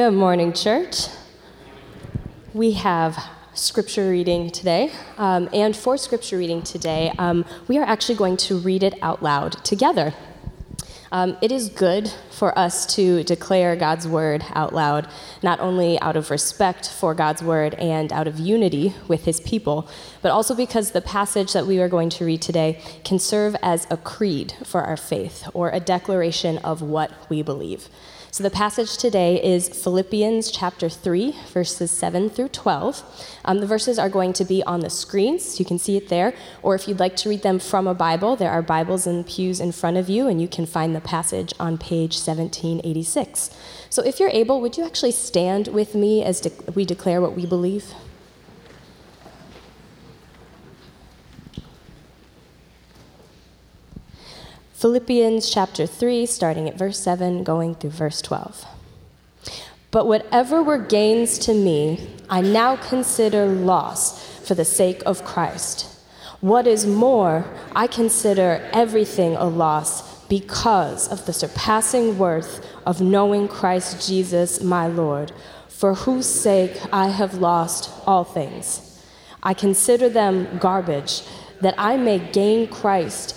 Good morning, church. We have scripture reading today. Um, and for scripture reading today, um, we are actually going to read it out loud together. Um, it is good for us to declare God's word out loud, not only out of respect for God's word and out of unity with his people, but also because the passage that we are going to read today can serve as a creed for our faith or a declaration of what we believe. So the passage today is Philippians chapter 3, verses 7 through 12. Um, the verses are going to be on the screens. so You can see it there. Or if you'd like to read them from a Bible, there are Bibles in the pews in front of you, and you can find the passage on page 1786. So if you're able, would you actually stand with me as de- we declare what we believe? Philippians chapter 3, starting at verse 7, going through verse 12. But whatever were gains to me, I now consider loss for the sake of Christ. What is more, I consider everything a loss because of the surpassing worth of knowing Christ Jesus my Lord, for whose sake I have lost all things. I consider them garbage, that I may gain Christ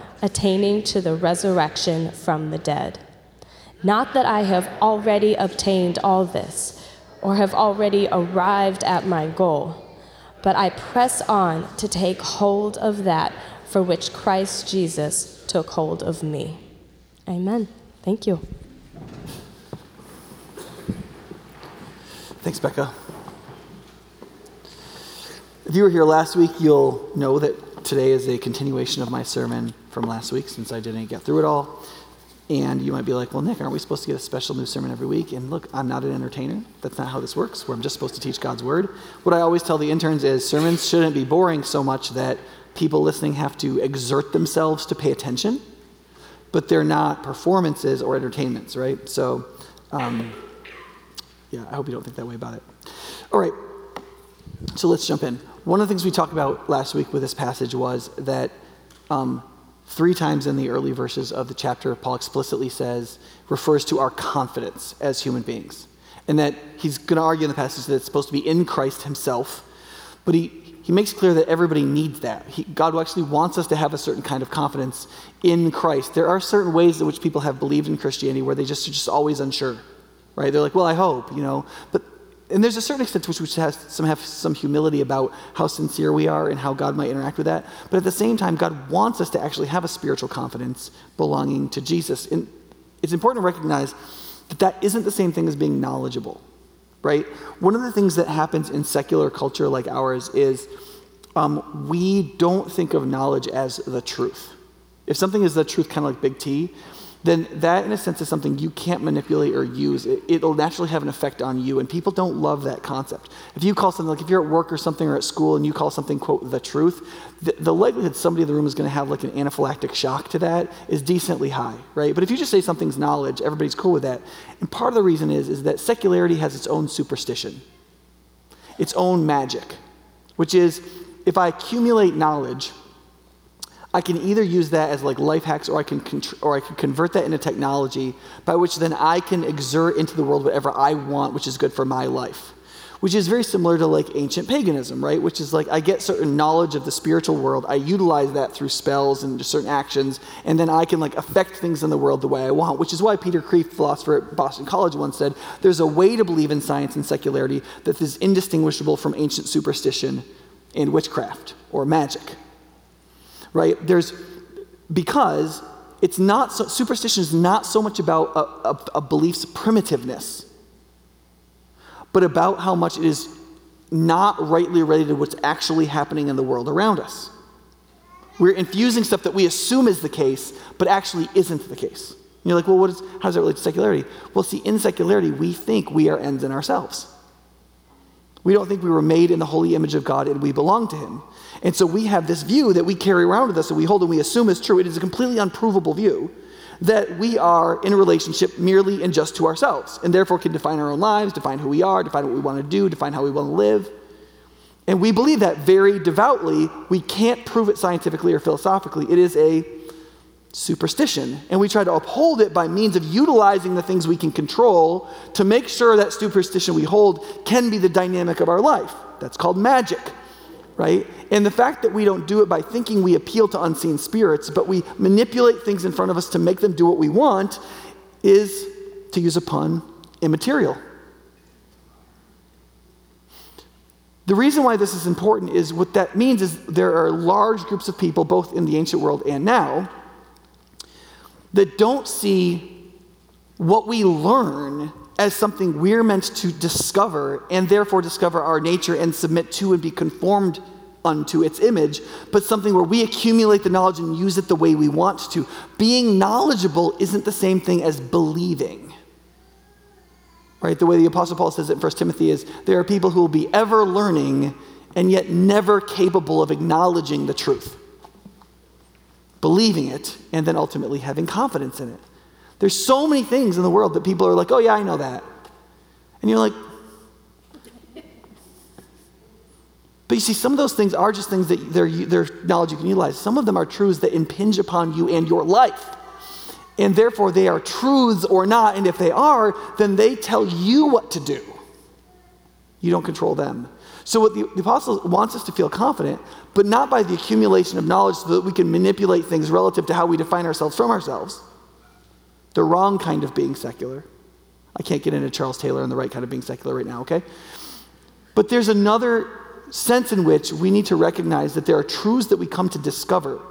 attaining to the resurrection from the dead. Not that I have already obtained all this or have already arrived at my goal, but I press on to take hold of that for which Christ Jesus took hold of me. Amen. Thank you. Thanks, Becca. If you were here last week, you'll know that today is a continuation of my sermon from last week since I didn't get through it all. And you might be like, well, Nick, aren't we supposed to get a special new sermon every week? And look, I'm not an entertainer. That's not how this works, where I'm just supposed to teach God's word. What I always tell the interns is sermons shouldn't be boring so much that people listening have to exert themselves to pay attention, but they're not performances or entertainments, right? So, um, yeah, I hope you don't think that way about it. All right, so let's jump in. One of the things we talked about last week with this passage was that um, Three times in the early verses of the chapter, Paul explicitly says, refers to our confidence as human beings. And that he's going to argue in the passage that it's supposed to be in Christ himself. But he, he makes clear that everybody needs that. He, God actually wants us to have a certain kind of confidence in Christ. There are certain ways in which people have believed in Christianity where they just are just always unsure, right? They're like, well, I hope, you know. But and there's a certain extent to which we has some have some humility about how sincere we are and how God might interact with that. But at the same time, God wants us to actually have a spiritual confidence belonging to Jesus. And it's important to recognize that that isn't the same thing as being knowledgeable, right? One of the things that happens in secular culture like ours is um, we don't think of knowledge as the truth. If something is the truth, kind of like Big T, then that, in a sense, is something you can't manipulate or use. It, will naturally have an effect on you, and people don't love that concept. If you call something, like if you're at work or something or at school and you call something, quote, the truth, the, the likelihood somebody in the room is going to have like an anaphylactic shock to that is decently high, right? But if you just say something's knowledge, everybody's cool with that. And part of the reason is, is that secularity has its own superstition, its own magic, which is if I accumulate knowledge, I can either use that as like life hacks or I can contr- or I can convert that into technology by which then I can exert into the world whatever I want which is good for my life. Which is very similar to like ancient paganism, right? Which is like I get certain knowledge of the spiritual world, I utilize that through spells and certain actions, and then I can like affect things in the world the way I want. Which is why Peter Kreeft, philosopher at Boston College, once said, "There's a way to believe in science and secularity that is indistinguishable from ancient superstition and witchcraft or magic." Right? There's because it's not so, superstition is not so much about a, a, a belief's primitiveness, but about how much it is not rightly related to what's actually happening in the world around us. We're infusing stuff that we assume is the case, but actually isn't the case. And you're like, well, what is, how does that relate to secularity? Well, see, in secularity, we think we are ends in ourselves. We don't think we were made in the holy image of God and we belong to Him. And so we have this view that we carry around with us and we hold and we assume is true. It is a completely unprovable view that we are in a relationship merely and just to ourselves and therefore can define our own lives, define who we are, define what we want to do, define how we want to live. And we believe that very devoutly. We can't prove it scientifically or philosophically. It is a superstition. And we try to uphold it by means of utilizing the things we can control to make sure that superstition we hold can be the dynamic of our life. That's called magic, right? And the fact that we don't do it by thinking we appeal to unseen spirits, but we manipulate things in front of us to make them do what we want is, to use a pun, immaterial. The reason why this is important is what that means is there are large groups of people, both in the ancient world and now, that don't see what we learn as something we're meant to discover and therefore discover our nature and submit to and be conformed unto its image, but something where we accumulate the knowledge and use it the way we want to. Being knowledgeable isn't the same thing as believing. Right? The way the Apostle Paul says it in 1 Timothy is there are people who will be ever learning and yet never capable of acknowledging the truth believing it, and then ultimately having confidence in it. There's so many things in the world that people are like, oh, yeah, I know that. And you're like, but you see, some of those things are just things that they're, they're knowledge you can utilize. Some of them are truths that impinge upon you and your life. And therefore, they are truths or not. And if they are, then they tell you what to do. You don't control them. So, what the, the apostle wants us to feel confident, but not by the accumulation of knowledge so that we can manipulate things relative to how we define ourselves from ourselves. The wrong kind of being secular. I can't get into Charles Taylor and the right kind of being secular right now, okay? But there's another sense in which we need to recognize that there are truths that we come to discover,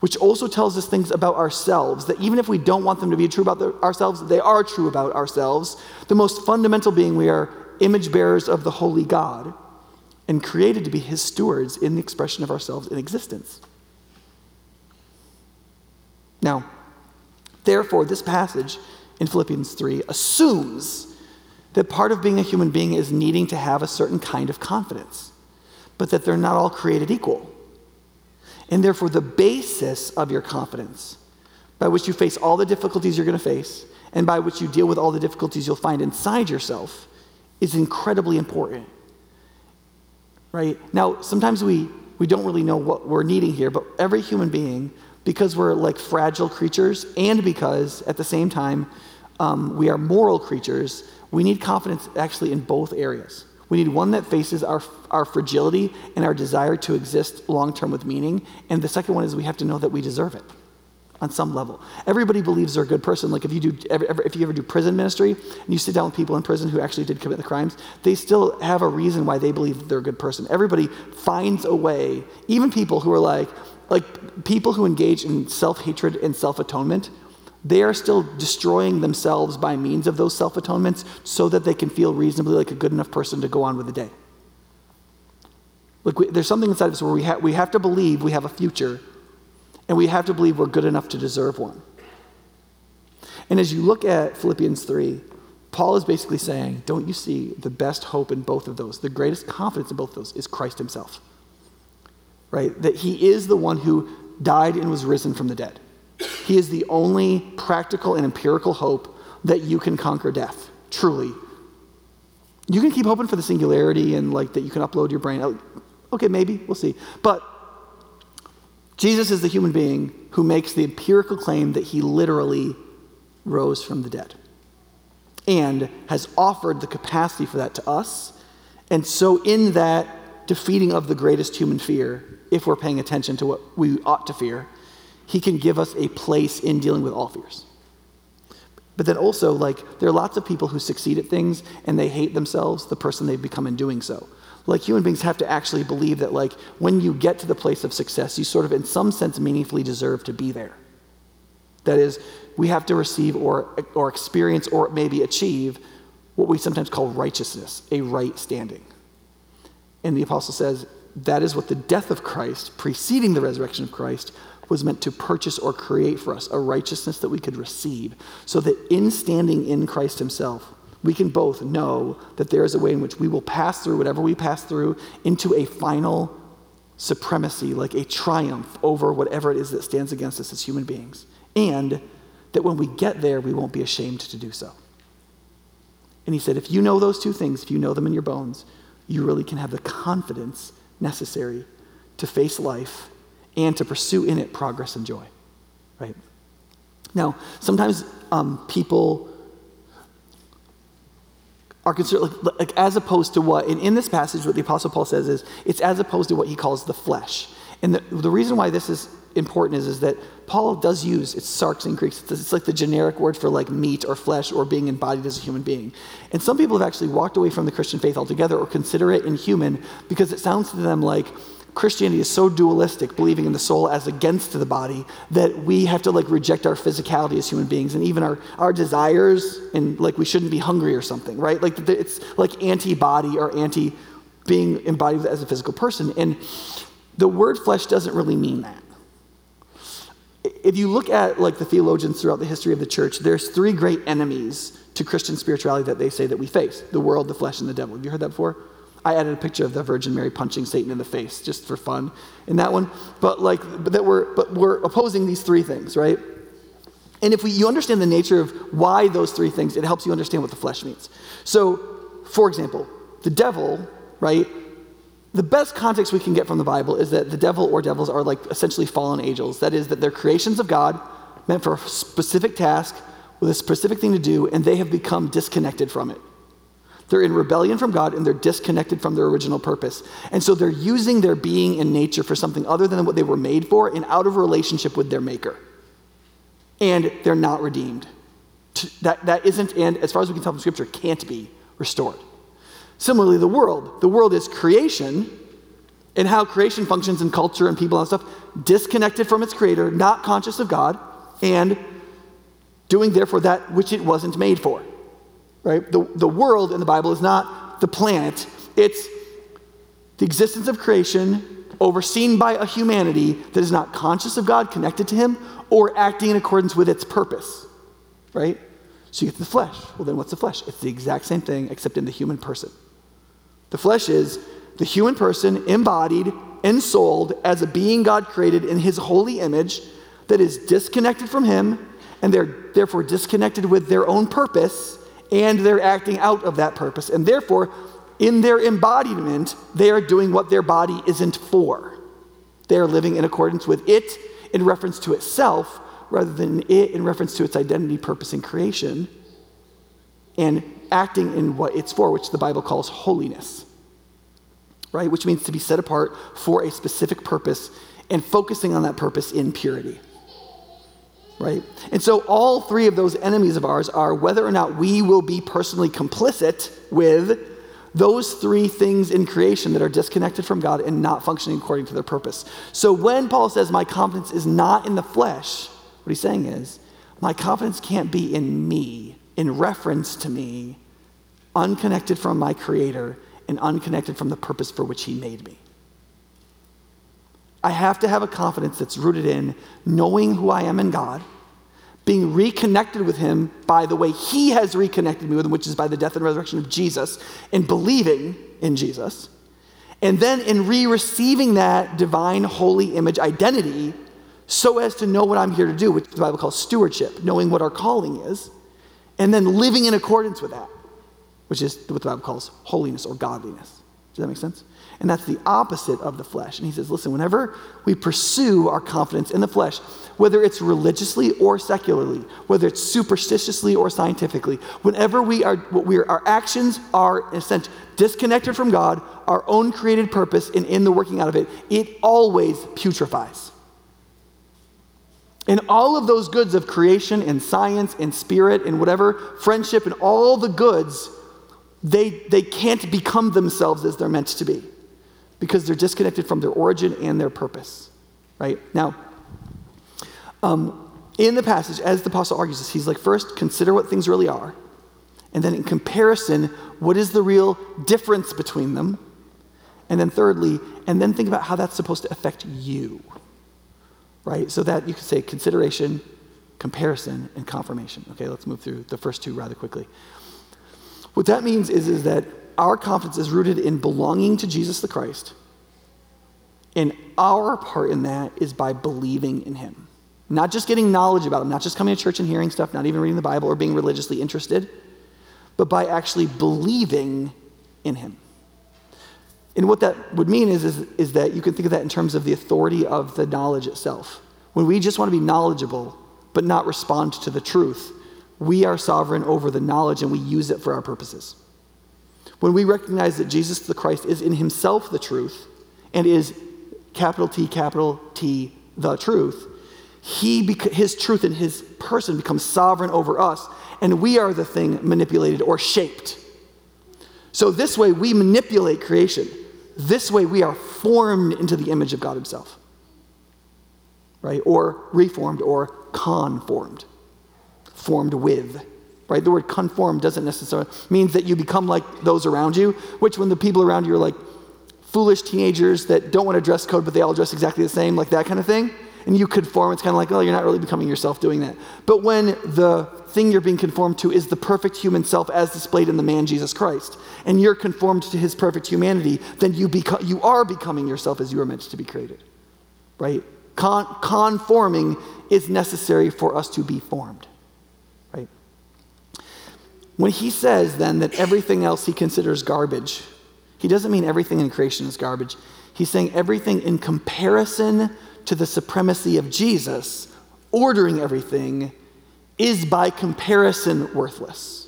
which also tells us things about ourselves, that even if we don't want them to be true about the, ourselves, they are true about ourselves. The most fundamental being we are image bearers of the holy God and created to be his stewards in the expression of ourselves in existence. Now, therefore, this passage in Philippians 3 assumes that part of being a human being is needing to have a certain kind of confidence, but that they're not all created equal. And therefore, the basis of your confidence, by which you face all the difficulties you're going to face, and by which you deal with all the difficulties you'll find inside yourself, is incredibly important right? Now, sometimes we, we don't really know what we're needing here, but every human being, because we're like fragile creatures and because at the same time um, we are moral creatures, we need confidence actually in both areas. We need one that faces our, our fragility and our desire to exist long term with meaning. And the second one is we have to know that we deserve it on some level. Everybody believes they're a good person. Like if you do, ever, if you ever do prison ministry and you sit down with people in prison who actually did commit the crimes, they still have a reason why they believe they're a good person. Everybody finds a way. Even people who are like, like people who engage in self-hatred and self-atonement, they are still destroying themselves by means of those self-atonements so that they can feel reasonably like a good enough person to go on with the day. Look, we, there's something inside of us where we, ha- we have to believe we have a future and we have to believe we're good enough to deserve one. And as you look at Philippians 3, Paul is basically saying, Don't you see the best hope in both of those? The greatest confidence in both of those is Christ himself. Right? That he is the one who died and was risen from the dead. He is the only practical and empirical hope that you can conquer death, truly. You can keep hoping for the singularity and like that you can upload your brain. Oh, okay, maybe, we'll see. But Jesus is the human being who makes the empirical claim that he literally rose from the dead and has offered the capacity for that to us. And so, in that defeating of the greatest human fear, if we're paying attention to what we ought to fear, he can give us a place in dealing with all fears. But then also, like, there are lots of people who succeed at things and they hate themselves, the person they've become in doing so like human beings have to actually believe that like when you get to the place of success you sort of in some sense meaningfully deserve to be there. That is we have to receive or, or experience or maybe achieve what we sometimes call righteousness a right standing. And the apostle says that is what the death of christ preceding the resurrection of christ was meant to purchase or create for us a righteousness that we could receive. So that in standing in christ himself we can both know that there is a way in which we will pass through whatever we pass through into a final supremacy, like a triumph over whatever it is that stands against us as human beings. And that when we get there, we won't be ashamed to do so. And he said, if you know those two things, if you know them in your bones, you really can have the confidence necessary to face life and to pursue in it progress and joy. Right? Now, sometimes um, people are considered like, like, as opposed to what and in this passage what the apostle paul says is it's as opposed to what he calls the flesh. And the, the reason why this is important is, is that paul does use it's sarx in greek it's, it's like the generic word for like meat or flesh or being embodied as a human being. And some people have actually walked away from the christian faith altogether or consider it inhuman because it sounds to them like Christianity is so dualistic, believing in the soul as against the body, that we have to like reject our physicality as human beings and even our, our desires, and like we shouldn't be hungry or something, right? Like it's like anti body or anti being embodied as a physical person. And the word flesh doesn't really mean that. If you look at like the theologians throughout the history of the church, there's three great enemies to Christian spirituality that they say that we face the world, the flesh, and the devil. Have you heard that before? I added a picture of the Virgin Mary punching Satan in the face just for fun in that one. But like, but that we're, but we're opposing these three things, right? And if we, you understand the nature of why those three things, it helps you understand what the flesh means. So, for example, the devil, right? The best context we can get from the Bible is that the devil or devils are like essentially fallen angels. That is, that they're creations of God meant for a specific task with a specific thing to do, and they have become disconnected from it. They're in rebellion from God and they're disconnected from their original purpose. And so they're using their being and nature for something other than what they were made for and out of relationship with their maker. And they're not redeemed. That, that isn't, and as far as we can tell from Scripture, can't be restored. Similarly, the world. The world is creation and how creation functions in culture and people and stuff, disconnected from its creator, not conscious of God, and doing therefore that which it wasn't made for right? The, the world in the Bible is not the planet, it's the existence of creation overseen by a humanity that is not conscious of God, connected to Him, or acting in accordance with its purpose, right? So you get the flesh. Well, then what's the flesh? It's the exact same thing, except in the human person. The flesh is the human person embodied and souled as a being God created in His holy image that is disconnected from Him and they're therefore disconnected with their own purpose and they're acting out of that purpose. And therefore, in their embodiment, they are doing what their body isn't for. They are living in accordance with it in reference to itself rather than it in reference to its identity, purpose, and creation, and acting in what it's for, which the Bible calls holiness, right? Which means to be set apart for a specific purpose and focusing on that purpose in purity right? And so all three of those enemies of ours are whether or not we will be personally complicit with those three things in creation that are disconnected from God and not functioning according to their purpose. So when Paul says, My confidence is not in the flesh, what he's saying is, My confidence can't be in me, in reference to me, unconnected from my Creator and unconnected from the purpose for which he made me. I have to have a confidence that's rooted in knowing who I am in God, being reconnected with Him by the way He has reconnected me with Him, which is by the death and resurrection of Jesus, and believing in Jesus. And then in re receiving that divine, holy image identity, so as to know what I'm here to do, which the Bible calls stewardship, knowing what our calling is, and then living in accordance with that, which is what the Bible calls holiness or godliness. Does that make sense? And that's the opposite of the flesh. And he says, listen, whenever we pursue our confidence in the flesh, whether it's religiously or secularly, whether it's superstitiously or scientifically, whenever we are, we are, our actions are, in a sense, disconnected from God, our own created purpose, and in the working out of it, it always putrefies. And all of those goods of creation and science and spirit and whatever, friendship and all the goods, they, they can't become themselves as they're meant to be because they're disconnected from their origin and their purpose, right? Now, um, in the passage, as the apostle argues this, he's like, first, consider what things really are. And then, in comparison, what is the real difference between them? And then, thirdly, and then think about how that's supposed to affect you, right? So that you could say consideration, comparison, and confirmation. Okay, let's move through the first two rather quickly. What that means is, is that our confidence is rooted in belonging to Jesus the Christ. And our part in that is by believing in him. Not just getting knowledge about him, not just coming to church and hearing stuff, not even reading the Bible or being religiously interested, but by actually believing in him. And what that would mean is, is, is that you can think of that in terms of the authority of the knowledge itself. When we just want to be knowledgeable, but not respond to the truth, we are sovereign over the knowledge and we use it for our purposes. When we recognize that Jesus the Christ is in himself the truth and is capital T, capital T, the truth, he, his truth and his person becomes sovereign over us, and we are the thing manipulated or shaped. So, this way, we manipulate creation. This way, we are formed into the image of God Himself, right? Or reformed or conformed, formed with, right? The word conform doesn't necessarily means that you become like those around you, which when the people around you are like foolish teenagers that don't want to dress code, but they all dress exactly the same, like that kind of thing, and you conform, it's kind of like, oh, you're not really becoming yourself doing that. But when the thing you're being conformed to is the perfect human self as displayed in the man Jesus Christ, and you're conformed to his perfect humanity, then you, beco- you are becoming yourself as you were meant to be created, right? Con- conforming is necessary for us to be formed? When he says then that everything else he considers garbage, he doesn't mean everything in creation is garbage. He's saying everything in comparison to the supremacy of Jesus, ordering everything, is by comparison worthless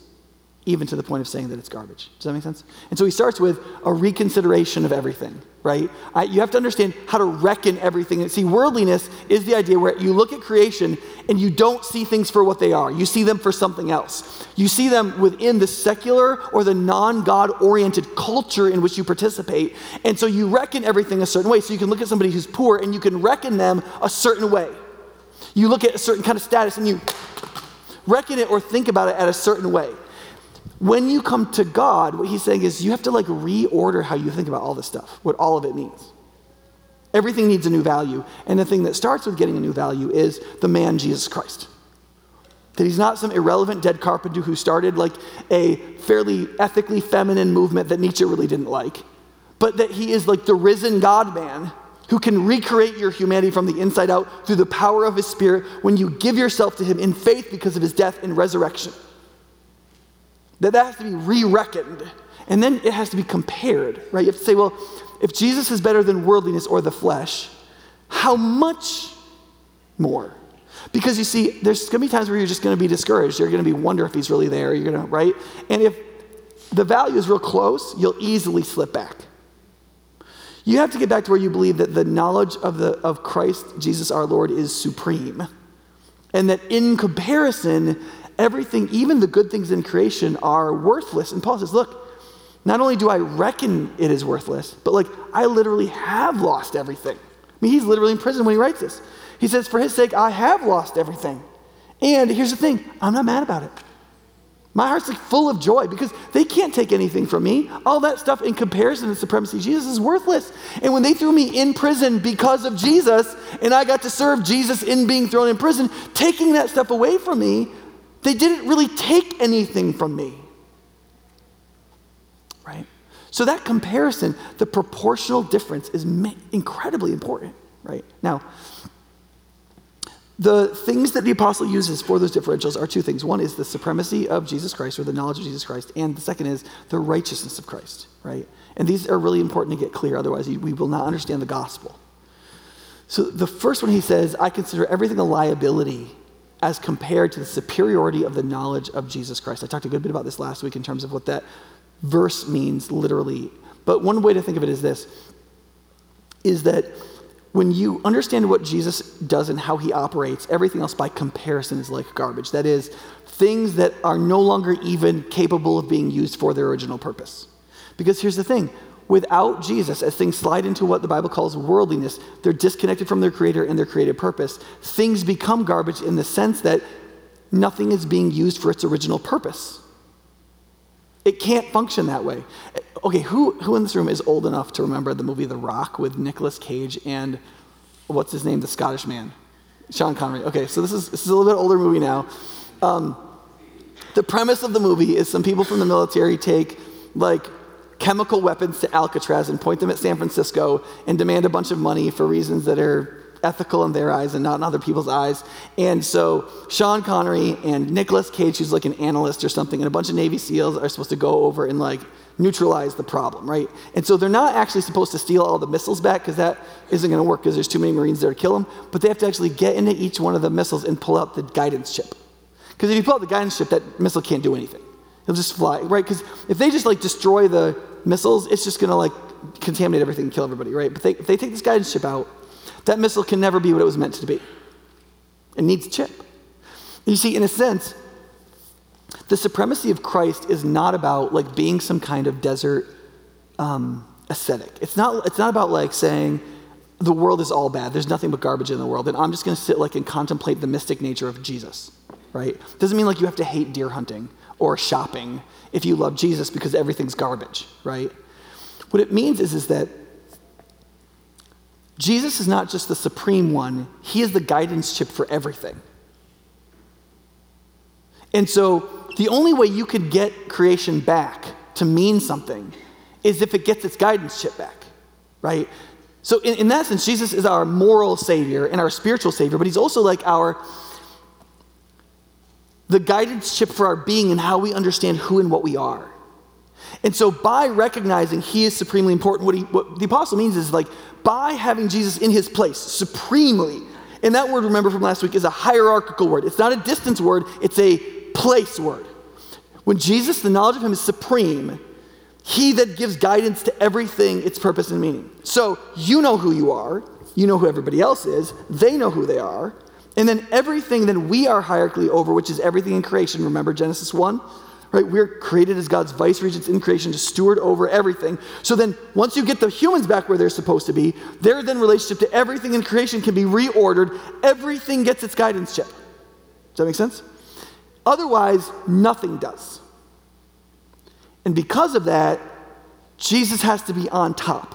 even to the point of saying that it's garbage. Does that make sense? And so he starts with a reconsideration of everything, right? I, you have to understand how to reckon everything. See, worldliness is the idea where you look at creation and you don't see things for what they are, you see them for something else. You see them within the secular or the non God oriented culture in which you participate. And so you reckon everything a certain way. So you can look at somebody who's poor and you can reckon them a certain way. You look at a certain kind of status and you reckon it or think about it at a certain way. When you come to God, what he's saying is you have to like reorder how you think about all this stuff, what all of it means. Everything needs a new value. And the thing that starts with getting a new value is the man Jesus Christ. That he's not some irrelevant dead carpenter who started like a fairly ethically feminine movement that Nietzsche really didn't like, but that he is like the risen God man who can recreate your humanity from the inside out through the power of his spirit when you give yourself to him in faith because of his death and resurrection. That that has to be re-reckoned. And then it has to be compared, right? You have to say, well, if Jesus is better than worldliness or the flesh, how much more? Because you see, there's going to be times where you're just going to be discouraged. You're going to be wonder if he's really there. You're going to, right? And if the value is real close, you'll easily slip back. You have to get back to where you believe that the knowledge of, the, of Christ, Jesus our Lord, is supreme. And that in comparison, everything, even the good things in creation, are worthless. And Paul says, Look, not only do I reckon it is worthless, but like I literally have lost everything. I mean, he's literally in prison when he writes this. He says, For his sake, I have lost everything. And here's the thing I'm not mad about it. My heart's like full of joy because they can't take anything from me. All that stuff in comparison to supremacy Jesus is worthless. And when they threw me in prison because of Jesus, and I got to serve Jesus in being thrown in prison, taking that stuff away from me they didn't really take anything from me. Right? So that comparison, the proportional difference is incredibly important, right? Now, the things that the apostle uses for those differentials are two things. One is the supremacy of Jesus Christ or the knowledge of Jesus Christ, and the second is the righteousness of Christ, right? And these are really important to get clear, otherwise, we will not understand the gospel. So the first one he says, I consider everything a liability as compared to the superiority of the knowledge of Jesus Christ. I talked a good bit about this last week in terms of what that verse means literally. But one way to think of it is this is that when you understand what Jesus does and how he operates, everything else by comparison is like garbage. That is, things that are no longer even capable of being used for their original purpose. Because here's the thing without Jesus, as things slide into what the Bible calls worldliness, they're disconnected from their creator and their created purpose. Things become garbage in the sense that nothing is being used for its original purpose. It can't function that way. Okay, who, who in this room is old enough to remember the movie The Rock with Nicolas Cage and what's his name, the Scottish man? Sean Connery. Okay, so this is, this is a little bit older movie now. Um, the premise of the movie is some people from the military take like chemical weapons to Alcatraz and point them at San Francisco and demand a bunch of money for reasons that are ethical in their eyes and not in other people's eyes. And so Sean Connery and Nicolas Cage, who's like an analyst or something, and a bunch of Navy SEALs are supposed to go over and like neutralize the problem, right? And so they're not actually supposed to steal all the missiles back because that isn't going to work because there's too many Marines there to kill them. But they have to actually get into each one of the missiles and pull out the guidance chip. Because if you pull out the guidance chip, that missile can't do anything. It'll just fly, right? Because if they just like destroy the missiles, it's just going to like contaminate everything and kill everybody, right? But they, if they take this guidance chip out, that missile can never be what it was meant to be. It needs a chip. You see, in a sense, the supremacy of Christ is not about like being some kind of desert um, ascetic. It's not, it's not about like saying the world is all bad. There's nothing but garbage in the world. And I'm just going to sit like and contemplate the mystic nature of Jesus, right? Doesn't mean like you have to hate deer hunting or shopping if you love Jesus because everything's garbage, right? What it means is, is that Jesus is not just the supreme one, he is the guidance chip for everything. And so the only way you could get creation back to mean something is if it gets its guidance chip back, right? So, in, in that sense, Jesus is our moral savior and our spiritual savior, but he's also like our the guidance chip for our being and how we understand who and what we are. And so, by recognizing he is supremely important, what, he, what the apostle means is like by having Jesus in his place supremely. And that word, remember from last week, is a hierarchical word. It's not a distance word, it's a place word. When Jesus, the knowledge of him is supreme, he that gives guidance to everything, its purpose and meaning. So you know who you are, you know who everybody else is, they know who they are. And then everything that we are hierarchically over, which is everything in creation, remember Genesis 1? Right? We're created as God's vice regents in creation to steward over everything. So then, once you get the humans back where they're supposed to be, their then relationship to everything in creation can be reordered. Everything gets its guidance chip. Does that make sense? Otherwise, nothing does. And because of that, Jesus has to be on top.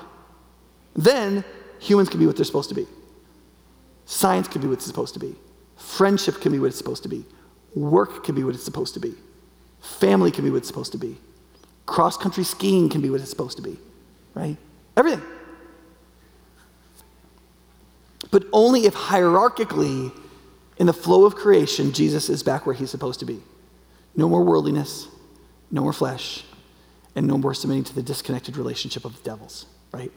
Then humans can be what they're supposed to be. Science can be what it's supposed to be. Friendship can be what it's supposed to be. Work can be what it's supposed to be. Family can be what it's supposed to be. Cross country skiing can be what it's supposed to be, right? Everything. But only if hierarchically, in the flow of creation, Jesus is back where he's supposed to be. No more worldliness, no more flesh, and no more submitting to the disconnected relationship of the devils, right?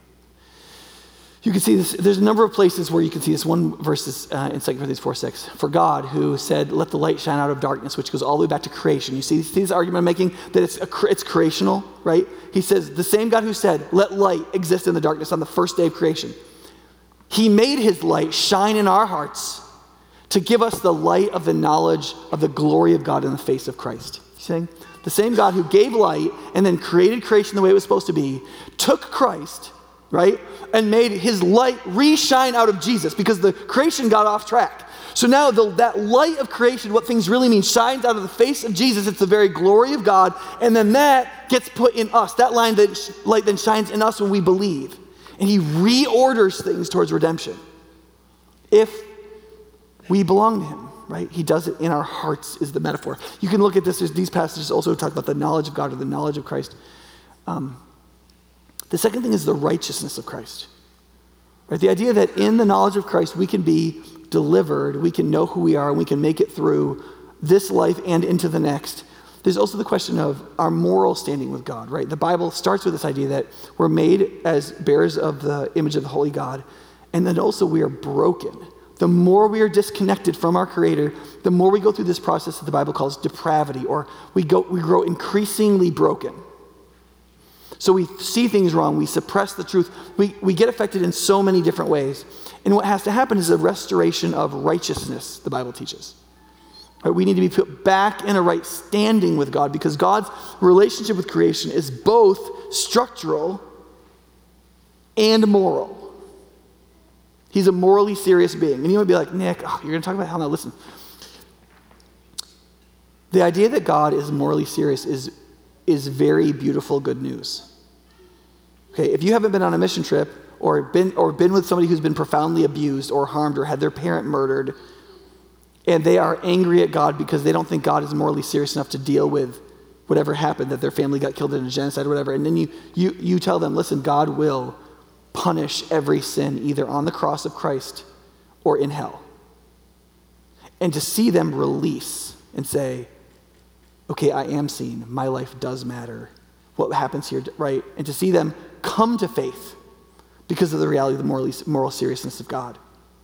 You can see this, there's a number of places where you can see this. One verse is uh, in 2 Corinthians 4 6. For God, who said, Let the light shine out of darkness, which goes all the way back to creation. You see, see this argument I'm making that it's, a, it's creational, right? He says, The same God who said, Let light exist in the darkness on the first day of creation, he made his light shine in our hearts to give us the light of the knowledge of the glory of God in the face of Christ. You saying? The same God who gave light and then created creation the way it was supposed to be, took Christ right? And made his light re-shine out of Jesus because the creation got off track. So now the, that light of creation, what things really mean, shines out of the face of Jesus. It's the very glory of God. And then that gets put in us. That line that light then shines in us when we believe. And he reorders things towards redemption. If we belong to him, right? He does it in our hearts, is the metaphor. You can look at this. As these passages also talk about the knowledge of God or the knowledge of Christ. Um, the second thing is the righteousness of Christ. Right? The idea that in the knowledge of Christ we can be delivered, we can know who we are, and we can make it through this life and into the next. There's also the question of our moral standing with God, right? The Bible starts with this idea that we're made as bearers of the image of the Holy God, and then also we are broken. The more we are disconnected from our Creator, the more we go through this process that the Bible calls depravity, or we, go, we grow increasingly broken. So we see things wrong, we suppress the truth, we, we get affected in so many different ways. And what has to happen is a restoration of righteousness, the Bible teaches. Right? We need to be put back in a right standing with God because God's relationship with creation is both structural and moral. He's a morally serious being. And you might be like, Nick, oh, you're going to talk about hell now. Listen. The idea that God is morally serious is is very beautiful good news. Okay, if you haven't been on a mission trip or been, or been with somebody who's been profoundly abused or harmed or had their parent murdered, And they are angry at God because they don't think God is morally serious enough to deal with whatever happened, that their family got killed in a genocide or whatever. And then you, you, you tell them, listen, God will punish every sin either on the cross of Christ or in hell. And to see them release and say, okay, I am seen. My life does matter. What happens here, right? And to see them come to faith because of the reality of the moral, moral seriousness of God,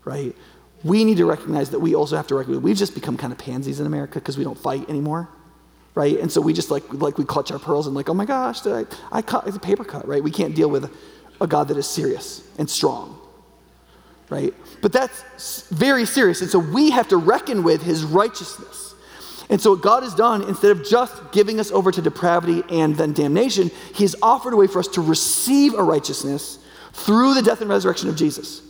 right? We need to recognize that we also have to recognize we've just become kind of pansies in America because we don't fight anymore, right? And so we just like, like we clutch our pearls and like, oh my gosh, I, I cut, it's a paper cut, right? We can't deal with a God that is serious and strong, right? But that's very serious. And so we have to reckon with his righteousness. And so, what God has done, instead of just giving us over to depravity and then damnation, He has offered a way for us to receive a righteousness through the death and resurrection of Jesus.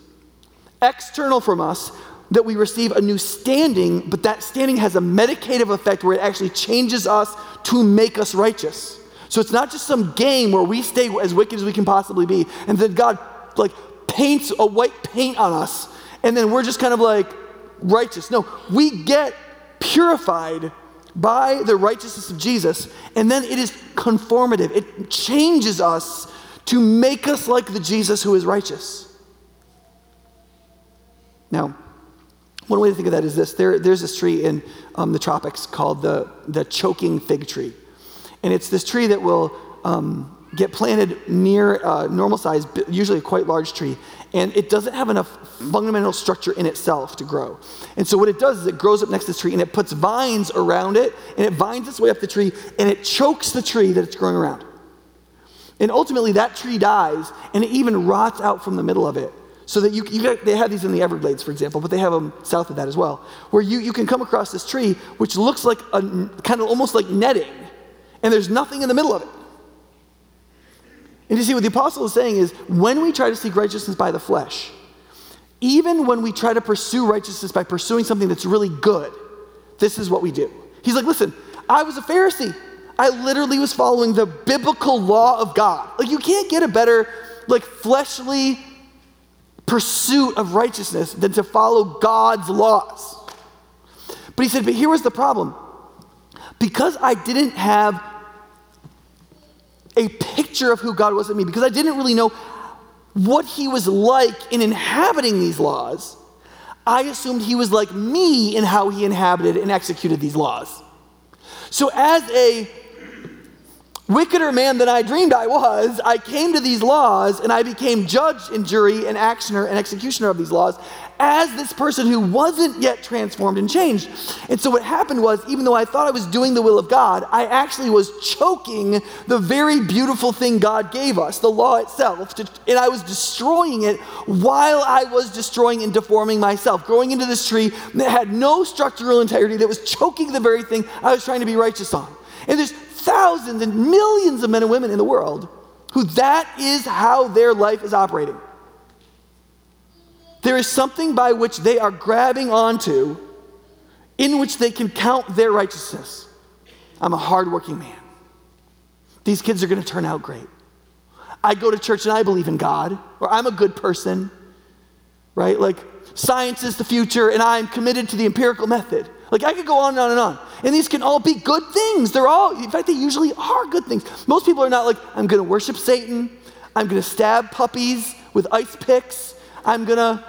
External from us, that we receive a new standing, but that standing has a medicative effect where it actually changes us to make us righteous. So it's not just some game where we stay as wicked as we can possibly be, and then God like paints a white paint on us, and then we're just kind of like righteous. No, we get purified by the righteousness of Jesus, and then it is conformative. It changes us to make us like the Jesus who is righteous. Now, one way to think of that is this there, there's this tree in um, the tropics called the, the choking fig tree. And it's this tree that will um, get planted near uh, normal size, usually a quite large tree, and it doesn't have enough fundamental structure in itself to grow. And so what it does is it grows up next to the tree and it puts vines around it, and it vines its way up the tree, and it chokes the tree that it's growing around. And ultimately, that tree dies, and it even rots out from the middle of it. So that you, you they have these in the Everglades, for example, but they have them south of that as well, where you, you can come across this tree, which looks like a kind of almost like netting, and there's nothing in the middle of it. And you see, what the apostle is saying is when we try to seek righteousness by the flesh, even when we try to pursue righteousness by pursuing something that's really good, this is what we do. He's like, listen, I was a Pharisee. I literally was following the biblical law of God. Like, you can't get a better, like, fleshly pursuit of righteousness than to follow God's laws. But he said, but here was the problem. Because I didn't have a picture of who God was in me because I didn't really know what he was like in inhabiting these laws. I assumed he was like me in how he inhabited and executed these laws. So, as a wickeder man than I dreamed I was, I came to these laws and I became judge and jury and actioner and executioner of these laws as this person who wasn't yet transformed and changed. And so what happened was, even though I thought I was doing the will of God, I actually was choking the very beautiful thing God gave us, the law itself, to, and I was destroying it while I was destroying and deforming myself, growing into this tree that had no structural integrity, that was choking the very thing I was trying to be righteous on. And there's thousands and millions of men and women in the world who that is how their life is operating. There is something by which they are grabbing onto in which they can count their righteousness. I'm a hardworking man. These kids are going to turn out great. I go to church and I believe in God, or I'm a good person, right? Like, science is the future and I'm committed to the empirical method. Like, I could go on and on and on. And these can all be good things. They're all, in fact, they usually are good things. Most people are not like, I'm going to worship Satan. I'm going to stab puppies with ice picks. I'm going to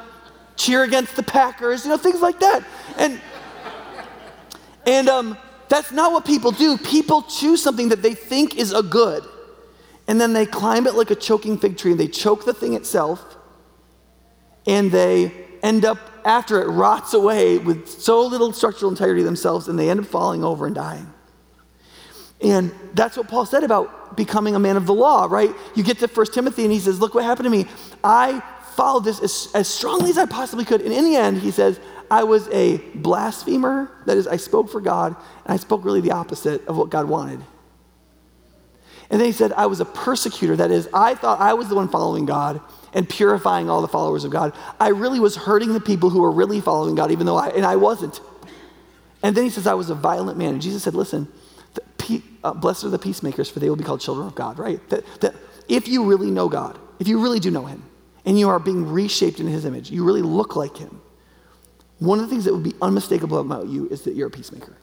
cheer against the Packers, you know, things like that. And, and um, that's not what people do. People choose something that they think is a good, and then they climb it like a choking fig tree, and they choke the thing itself, and they end up, after it rots away with so little structural integrity themselves, and they end up falling over and dying. And that's what Paul said about becoming a man of the law, right? You get to 1 Timothy and he says, Look what happened to me. I followed this as, as strongly as I possibly could. And in the end, he says, I was a blasphemer. That is, I spoke for God, and I spoke really the opposite of what God wanted. And then he said, I was a persecutor. That is, I thought I was the one following God and purifying all the followers of God. I really was hurting the people who were really following God, even though I, and I wasn't. And then he says, I was a violent man. And Jesus said, Listen, pe- uh, blessed are the peacemakers, for they will be called children of God, right? That, that if you really know God, if you really do know him, and you are being reshaped in his image. You really look like him. one of the things that would be unmistakable about you is that you're a peacemaker.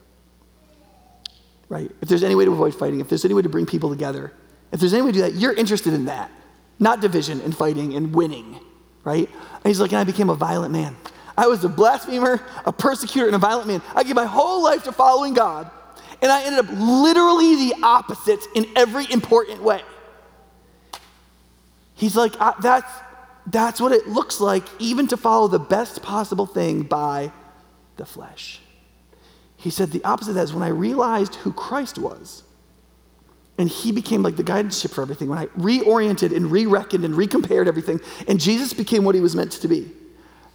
Right? If there's any way to avoid fighting, if there's any way to bring people together, if there's any way to do that, you're interested in that, not division and fighting and winning. Right? And he's like, and I became a violent man. I was a blasphemer, a persecutor, and a violent man. I gave my whole life to following God, and I ended up literally the opposite in every important way. He's like, that's, that's what it looks like, even to follow the best possible thing by the flesh. He said the opposite of that is when I realized who Christ was, and he became like the guidance ship for everything, when I reoriented and re reckoned and recompared everything, and Jesus became what he was meant to be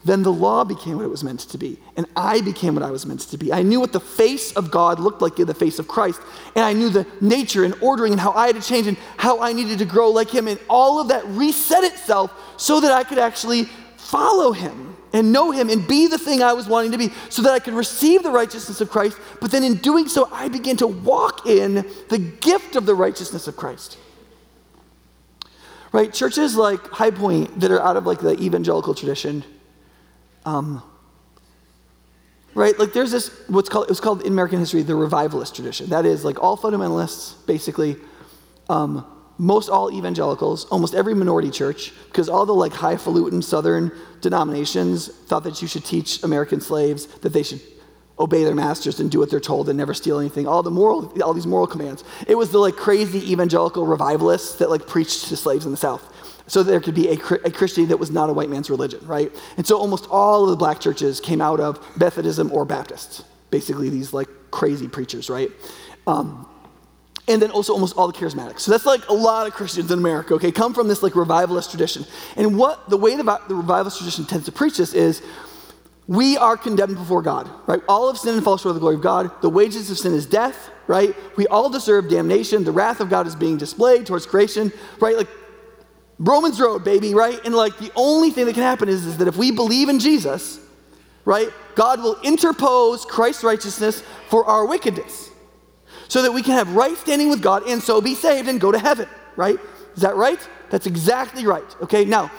then the law became what it was meant to be, and I became what I was meant to be. I knew what the face of God looked like in the face of Christ, and I knew the nature and ordering and how I had to change and how I needed to grow like Him, and all of that reset itself so that I could actually follow Him and know Him and be the thing I was wanting to be, so that I could receive the righteousness of Christ. But then in doing so, I began to walk in the gift of the righteousness of Christ. Right? Churches like High Point that are out of like the evangelical tradition um, right? Like there's this what's called it's called in American history the revivalist tradition. That is like all fundamentalists, basically, um, most all evangelicals, almost every minority church, because all the like highfalutin southern denominations thought that you should teach American slaves that they should obey their masters and do what they're told and never steal anything. All the moral, all these moral commands. It was the like crazy evangelical revivalists that like preached to slaves in the South so there could be a, a, Christianity that was not a white man's religion, right? And so almost all of the black churches came out of Methodism or Baptists, basically these like crazy preachers, right? Um, and then also almost all the charismatics. So that's like a lot of Christians in America, okay, come from this like revivalist tradition. And what the way the, the revivalist tradition tends to preach this is we are condemned before God, right? All of sin and fall short of the glory of God. The wages of sin is death, right? We all deserve damnation. The wrath of God is being displayed towards creation, right? Like Romans Road, baby, right? And like the only thing that can happen is, is that if we believe in Jesus, right, God will interpose Christ's righteousness for our wickedness so that we can have right standing with God and so be saved and go to heaven, right? Is that right? That's exactly right. Okay, now,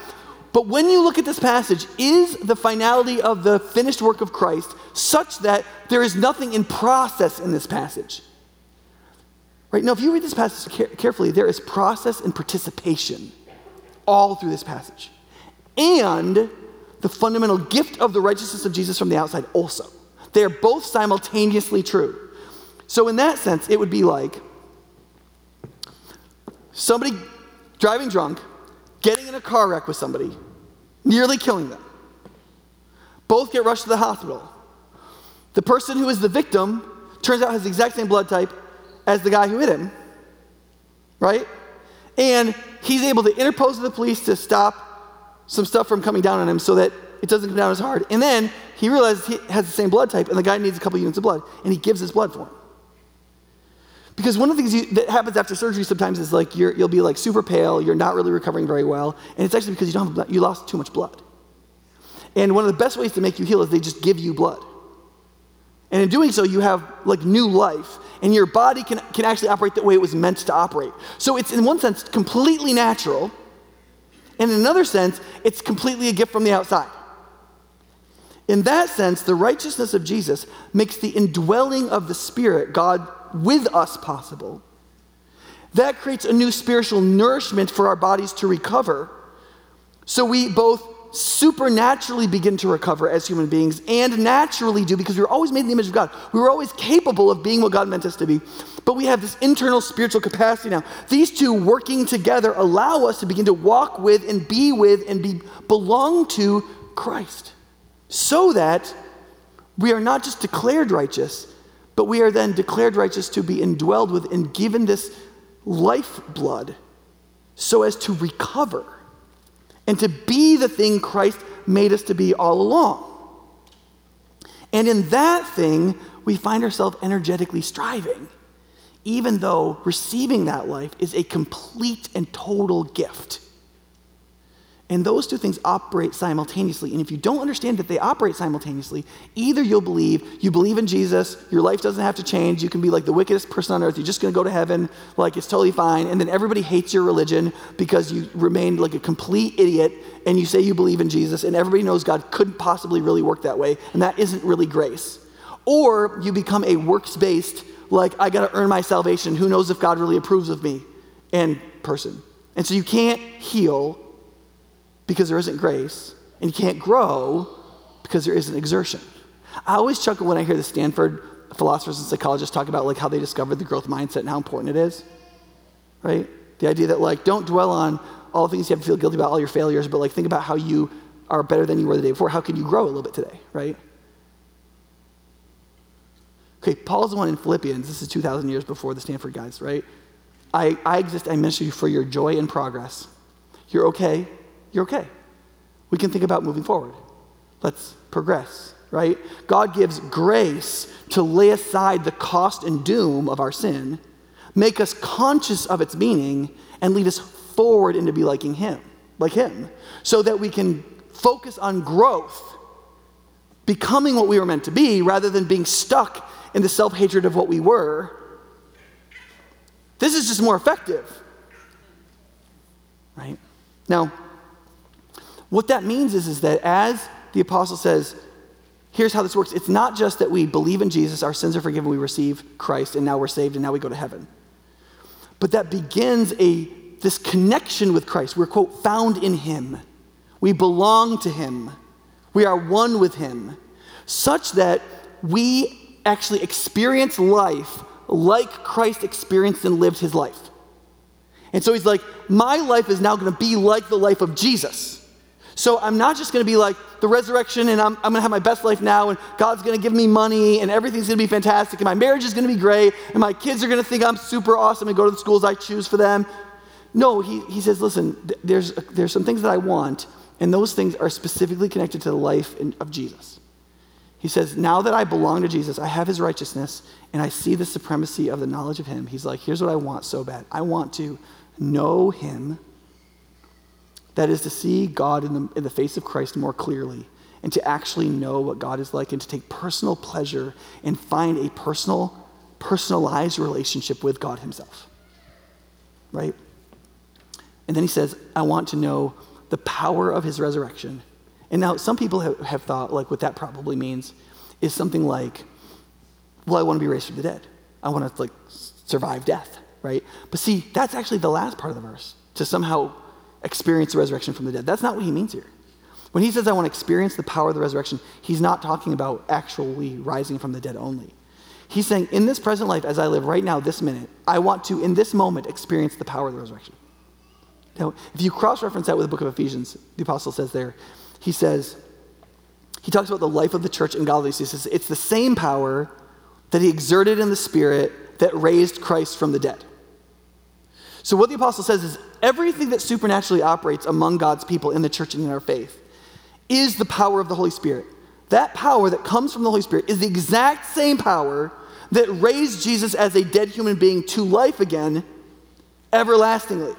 but when you look at this passage, is the finality of the finished work of Christ such that there is nothing in process in this passage? Right? Now, if you read this passage carefully, there is process and participation all through this passage. And the fundamental gift of the righteousness of Jesus from the outside also. They are both simultaneously true. So, in that sense, it would be like somebody driving drunk, getting in a car wreck with somebody, nearly killing them. Both get rushed to the hospital. The person who is the victim turns out has the exact same blood type as the guy who hit him, right? And he's able to interpose with the police to stop some stuff from coming down on him so that it doesn't come down as hard. And then he realizes he has the same blood type, and the guy needs a couple units of blood, and he gives his blood for him. Because one of the things you, that happens after surgery sometimes is like you will be like super pale, you're not really recovering very well, and it's actually because you don't have you lost too much blood. And one of the best ways to make you heal is they just give you blood. And in doing so, you have like new life, and your body can, can actually operate the way it was meant to operate. So it's, in one sense, completely natural, and in another sense, it's completely a gift from the outside. In that sense, the righteousness of Jesus makes the indwelling of the Spirit, God with us, possible. That creates a new spiritual nourishment for our bodies to recover. So we both supernaturally begin to recover as human beings and naturally do because we were always made in the image of God. We were always capable of being what God meant us to be, but we have this internal spiritual capacity now. These two working together allow us to begin to walk with and be with and be belong to Christ so that we are not just declared righteous, but we are then declared righteous to be indwelled with and given this lifeblood so as to recover and to be the thing Christ made us to be all along. And in that thing, we find ourselves energetically striving, even though receiving that life is a complete and total gift. And those two things operate simultaneously. And if you don't understand that they operate simultaneously, either you'll believe, you believe in Jesus, your life doesn't have to change, you can be like the wickedest person on earth, you're just gonna go to heaven, like it's totally fine, and then everybody hates your religion because you remained like a complete idiot and you say you believe in Jesus, and everybody knows God couldn't possibly really work that way, and that isn't really grace. Or you become a works based, like, I gotta earn my salvation, who knows if God really approves of me, and person. And so you can't heal because there isn't grace, and you can't grow because there isn't exertion. I always chuckle when I hear the Stanford philosophers and psychologists talk about like how they discovered the growth mindset and how important it is. Right? The idea that like don't dwell on all the things you have to feel guilty about, all your failures, but like think about how you are better than you were the day before. How can you grow a little bit today, right? Okay, Paul's the one in Philippians. This is 2,000 years before the Stanford guys, right? I, I exist, I minister you for your joy and progress. You're okay, you're okay. We can think about moving forward. Let's progress, right? God gives grace to lay aside the cost and doom of our sin, make us conscious of its meaning, and lead us forward into be liking Him, like Him, so that we can focus on growth, becoming what we were meant to be, rather than being stuck in the self hatred of what we were. This is just more effective, right? Now, what that means is, is that as the apostle says, here's how this works it's not just that we believe in Jesus, our sins are forgiven, we receive Christ, and now we're saved, and now we go to heaven. But that begins a this connection with Christ. We're, quote, found in Him. We belong to Him. We are one with Him, such that we actually experience life like Christ experienced and lived His life. And so He's like, my life is now going to be like the life of Jesus. So I'm not just going to be like the resurrection and I'm, I'm going to have my best life now and God's going to give me money and everything's going to be fantastic and my marriage is going to be great and my kids are going to think I'm super awesome and go to the schools I choose for them. No, he, he says, listen, there's, there's some things that I want and those things are specifically connected to the life in, of Jesus. He says, now that I belong to Jesus, I have his righteousness and I see the supremacy of the knowledge of him. He's like, here's what I want so bad. I want to know him that is to see God in the, in the face of Christ more clearly and to actually know what God is like and to take personal pleasure and find a personal, personalized relationship with God Himself. Right? And then he says, I want to know the power of His resurrection. And now some people have, have thought, like, what that probably means is something like, well, I want to be raised from the dead. I want to, like, survive death, right? But see, that's actually the last part of the verse to somehow experience the resurrection from the dead. That's not what he means here. When he says, I want to experience the power of the resurrection, he's not talking about actually rising from the dead only. He's saying, in this present life, as I live right now, this minute, I want to, in this moment, experience the power of the resurrection. Now, if you cross reference that with the book of Ephesians, the apostle says there, he says, he talks about the life of the church in Galilee. He says, it's the same power that he exerted in the spirit that raised Christ from the dead. So, what the apostle says is everything that supernaturally operates among God's people in the church and in our faith is the power of the Holy Spirit. That power that comes from the Holy Spirit is the exact same power that raised Jesus as a dead human being to life again everlastingly.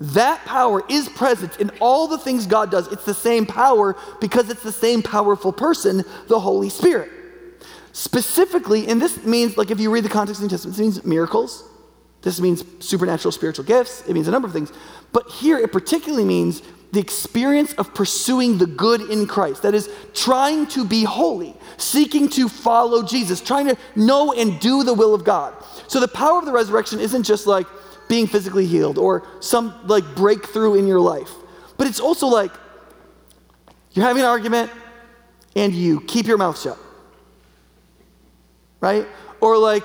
That power is present in all the things God does. It's the same power because it's the same powerful person, the Holy Spirit. Specifically, and this means, like if you read the context of the New Testament, it means miracles, this means supernatural spiritual gifts, it means a number of things. But here it particularly means the experience of pursuing the good in Christ. That is, trying to be holy, seeking to follow Jesus, trying to know and do the will of God. So the power of the resurrection isn't just like being physically healed or some like breakthrough in your life, but it's also like you're having an argument and you keep your mouth shut. Right? Or like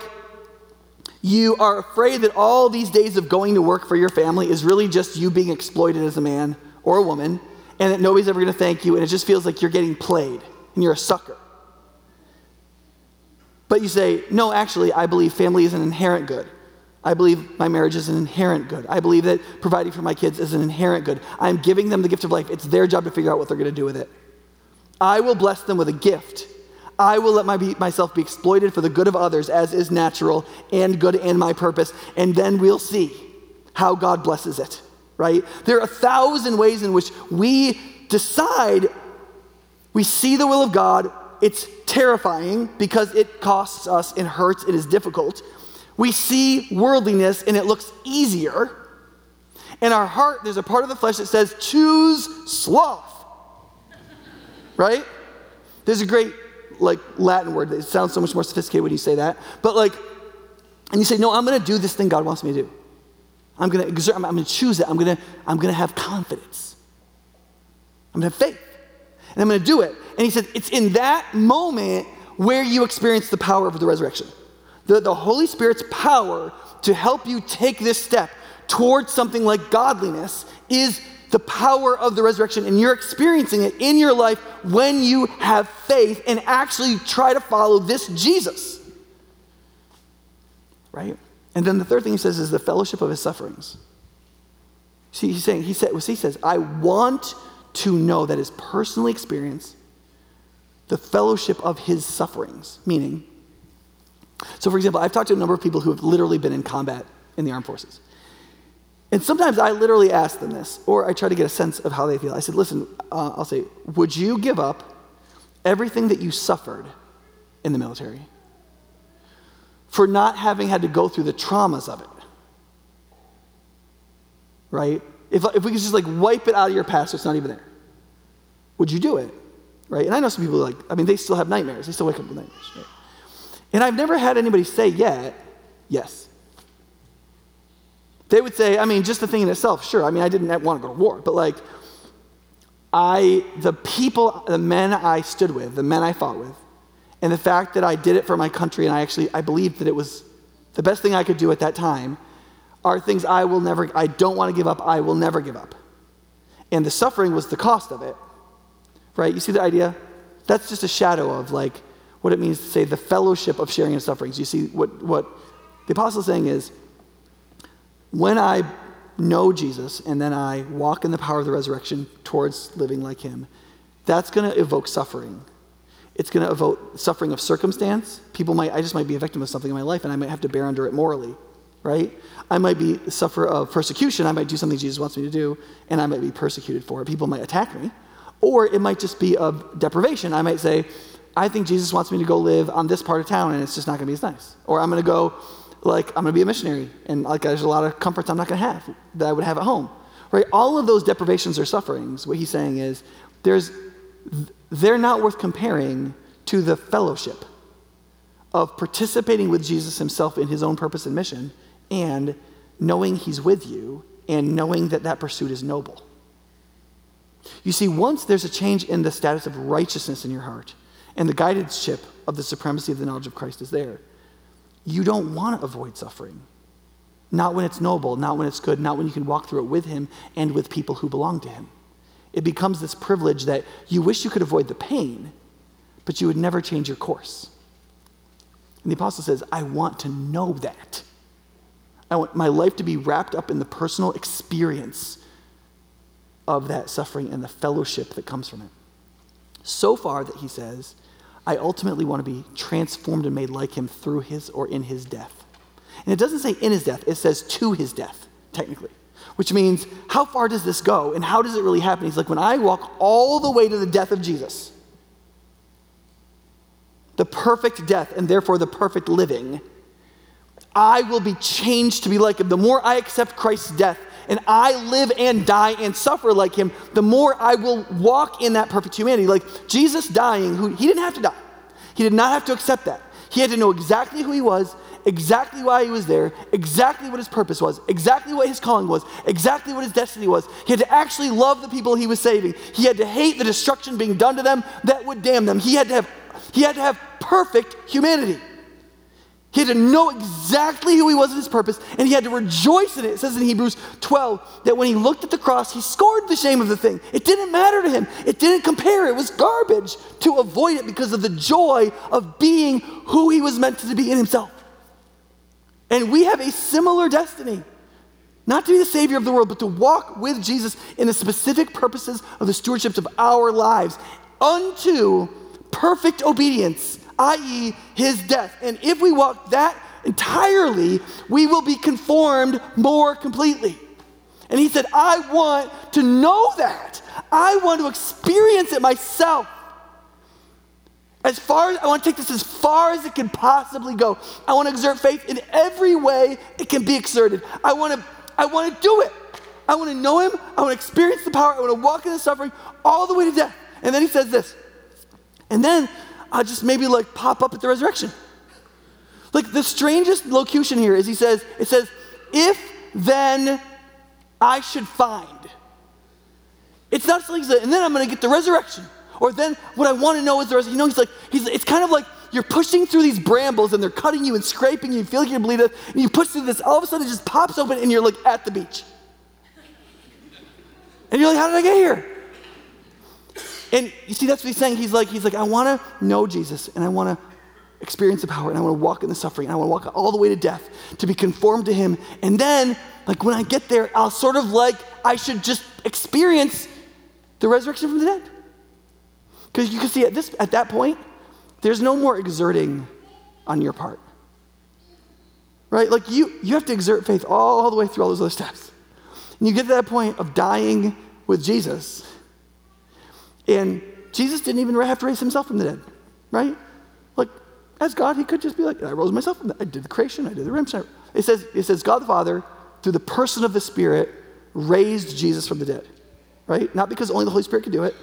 you are afraid that all these days of going to work for your family is really just you being exploited as a man or a woman, and that nobody's ever going to thank you, and it just feels like you're getting played and you're a sucker. But you say, no, actually, I believe family is an inherent good. I believe my marriage is an inherent good. I believe that providing for my kids is an inherent good. I'm giving them the gift of life. It's their job to figure out what they're going to do with it. I will bless them with a gift I will let my be, myself be exploited for the good of others, as is natural and good and my purpose, and then we'll see how God blesses it. right? There are a thousand ways in which we decide we see the will of God. It's terrifying because it costs us, it hurts, it is difficult. We see worldliness and it looks easier. In our heart, there's a part of the flesh that says, choose sloth. right? There's a great like Latin word It sounds so much more sophisticated when you say that. But like, and you say, no, I'm gonna do this thing God wants me to do. I'm gonna exert, I'm, I'm gonna choose it. I'm gonna, I'm gonna have confidence. I'm gonna have faith. And I'm gonna do it. And he said, it's in that moment where you experience the power of the resurrection. The, the Holy Spirit's power to help you take this step towards something like godliness is the power of the resurrection. And you're experiencing it in your life when you have faith and actually try to follow this Jesus. Right? And then the third thing he says is the fellowship of his sufferings. See, he's saying, he said, he says, I want to know that his personally experience the fellowship of his sufferings, meaning, so for example, I've talked to a number of people who have literally been in combat in the armed forces. And sometimes I literally ask them this, or I try to get a sense of how they feel. I said, listen, uh, I'll say, would you give up everything that you suffered in the military for not having had to go through the traumas of it? Right? If, if we could just like wipe it out of your past so it's not even there, would you do it? Right? And I know some people like, I mean, they still have nightmares. They still wake up with nightmares. Right? And I've never had anybody say yet, yes. They would say, I mean, just the thing in itself, sure. I mean, I didn't want to go to war, but like, I, the people, the men I stood with, the men I fought with, and the fact that I did it for my country and I actually, I believed that it was the best thing I could do at that time are things I will never, I don't want to give up, I will never give up. And the suffering was the cost of it, right? You see the idea? That's just a shadow of like what it means to say the fellowship of sharing in sufferings. You see what, what the apostle is saying is, when I know Jesus and then I walk in the power of the resurrection towards living like him, that's going to evoke suffering. It's going to evoke suffering of circumstance. People might, I just might be a victim of something in my life and I might have to bear under it morally, right? I might be suffer of persecution. I might do something Jesus wants me to do and I might be persecuted for it. People might attack me. Or it might just be of deprivation. I might say, I think Jesus wants me to go live on this part of town and it's just not going to be as nice. Or I'm going to go like I'm going to be a missionary, and like there's a lot of comforts I'm not going to have that I would have at home, right? All of those deprivations or sufferings. What he's saying is, there's, they're not worth comparing to the fellowship of participating with Jesus himself in his own purpose and mission, and knowing he's with you, and knowing that that pursuit is noble. You see, once there's a change in the status of righteousness in your heart, and the guidance of the supremacy of the knowledge of Christ is there you don't want to avoid suffering. Not when it's noble, not when it's good, not when you can walk through it with Him and with people who belong to Him. It becomes this privilege that you wish you could avoid the pain, but you would never change your course. And the apostle says, I want to know that. I want my life to be wrapped up in the personal experience of that suffering and the fellowship that comes from it. So far that he says, I ultimately want to be transformed and made like him through his or in his death. And it doesn't say in his death, it says to his death, technically, which means how far does this go and how does it really happen? He's like, when I walk all the way to the death of Jesus, the perfect death and therefore the perfect living, I will be changed to be like him. The more I accept Christ's death and I live and die and suffer like him, the more I will walk in that perfect humanity. Like Jesus dying, who he didn't have to die. He did not have to accept that. He had to know exactly who he was, exactly why he was there, exactly what his purpose was, exactly what his calling was, exactly what his destiny was. He had to actually love the people he was saving. He had to hate the destruction being done to them that would damn them. He had to have, he had to have perfect humanity. He had to know exactly who he was and his purpose, and he had to rejoice in it. It says in Hebrews 12 that when he looked at the cross, he scorned the shame of the thing. It didn't matter to him, it didn't compare. It was garbage to avoid it because of the joy of being who he was meant to be in himself. And we have a similar destiny. Not to be the Savior of the world, but to walk with Jesus in the specific purposes of the stewardships of our lives unto perfect obedience i.e., his death. And if we walk that entirely, we will be conformed more completely. And he said, I want to know that. I want to experience it myself. As far as I want to take this as far as it can possibly go. I want to exert faith in every way it can be exerted. I want to, I want to do it. I want to know him. I want to experience the power. I want to walk in the suffering all the way to death. And then he says this. And then I'll just maybe like pop up at the resurrection. Like the strangest locution here is he says, it says, if then I should find. It's not like, and then I'm going to get the resurrection. Or then what I want to know is the resurrection. You know, he's like, he's, it's kind of like you're pushing through these brambles and they're cutting you and scraping you. You feel like you're bleeding. And you push through this. All of a sudden it just pops open and you're like at the beach. And you're like, how did I get here? And you see, that's what he's saying. He's like, he's like, I want to know Jesus and I want to experience the power and I want to walk in the suffering and I want to walk all the way to death to be conformed to him. And then, like when I get there, I'll sort of like I should just experience the resurrection from the dead. Because you can see at this at that point, there's no more exerting on your part. Right? Like you you have to exert faith all, all the way through all those other steps. And you get to that point of dying with Jesus. And Jesus didn't even have to raise himself from the dead, right? Like, as God, he could just be like, I rose myself from the I did the creation, I did the redemption. It says, it says God the Father, through the person of the Spirit, raised Jesus from the dead, right? Not because only the Holy Spirit could do it,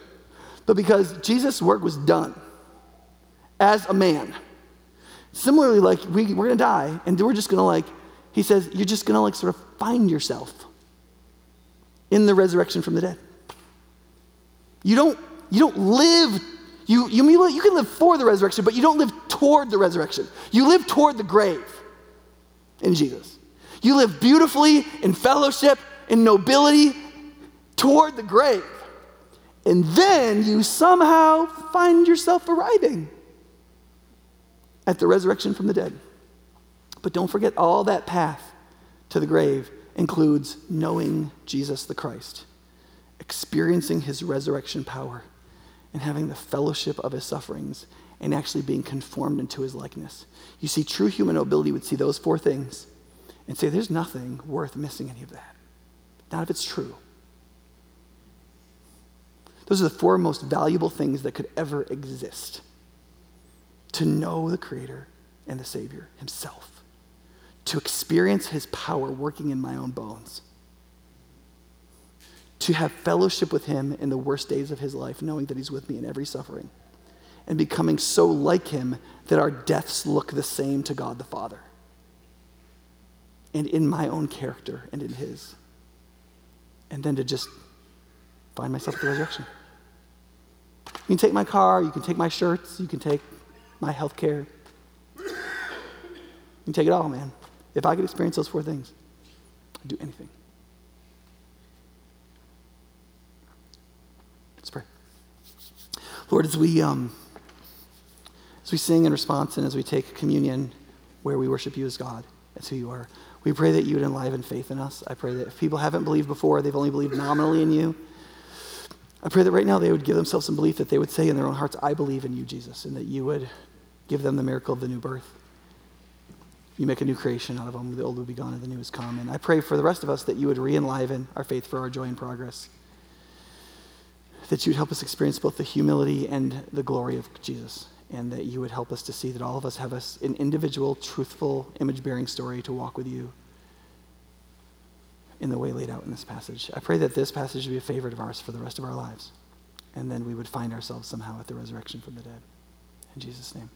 but because Jesus' work was done as a man. Similarly, like, we, we're gonna die, and we're just gonna, like, he says, you're just gonna, like, sort of find yourself in the resurrection from the dead. You don't, you don't live, you, you, you can live for the resurrection, but you don't live toward the resurrection. You live toward the grave in Jesus. You live beautifully in fellowship, in nobility, toward the grave. And then you somehow find yourself arriving at the resurrection from the dead. But don't forget, all that path to the grave includes knowing Jesus the Christ, experiencing his resurrection power, and having the fellowship of his sufferings, and actually being conformed into his likeness. You see, true human nobility would see those four things and say, there's nothing worth missing any of that. Not if it's true. Those are the four most valuable things that could ever exist to know the Creator and the Savior Himself to experience his power working in my own bones, to have fellowship with him in the worst days of his life, knowing that he's with me in every suffering, and becoming so like him that our deaths look the same to God the Father, and in my own character and in his. And then to just find myself at the resurrection. You can take my car, you can take my shirts, you can take my health care. You can take it all, man. If I could experience those four things, I'd do anything. Let's pray. Lord, as we, um, as we sing in response and as we take communion where we worship you as God, as who you are, we pray that you would enliven faith in us. I pray that if people haven't believed before, they've only believed nominally in you. I pray that right now they would give themselves some belief that they would say in their own hearts, I believe in you, Jesus, and that you would give them the miracle of the new birth you make a new creation out of them. The old will be gone and the new is come. And I pray for the rest of us that you would re enliven our faith for our joy and progress. That you would help us experience both the humility and the glory of Jesus. And that you would help us to see that all of us have us an individual, truthful, image bearing story to walk with you in the way laid out in this passage. I pray that this passage would be a favorite of ours for the rest of our lives. And then we would find ourselves somehow at the resurrection from the dead. In Jesus' name.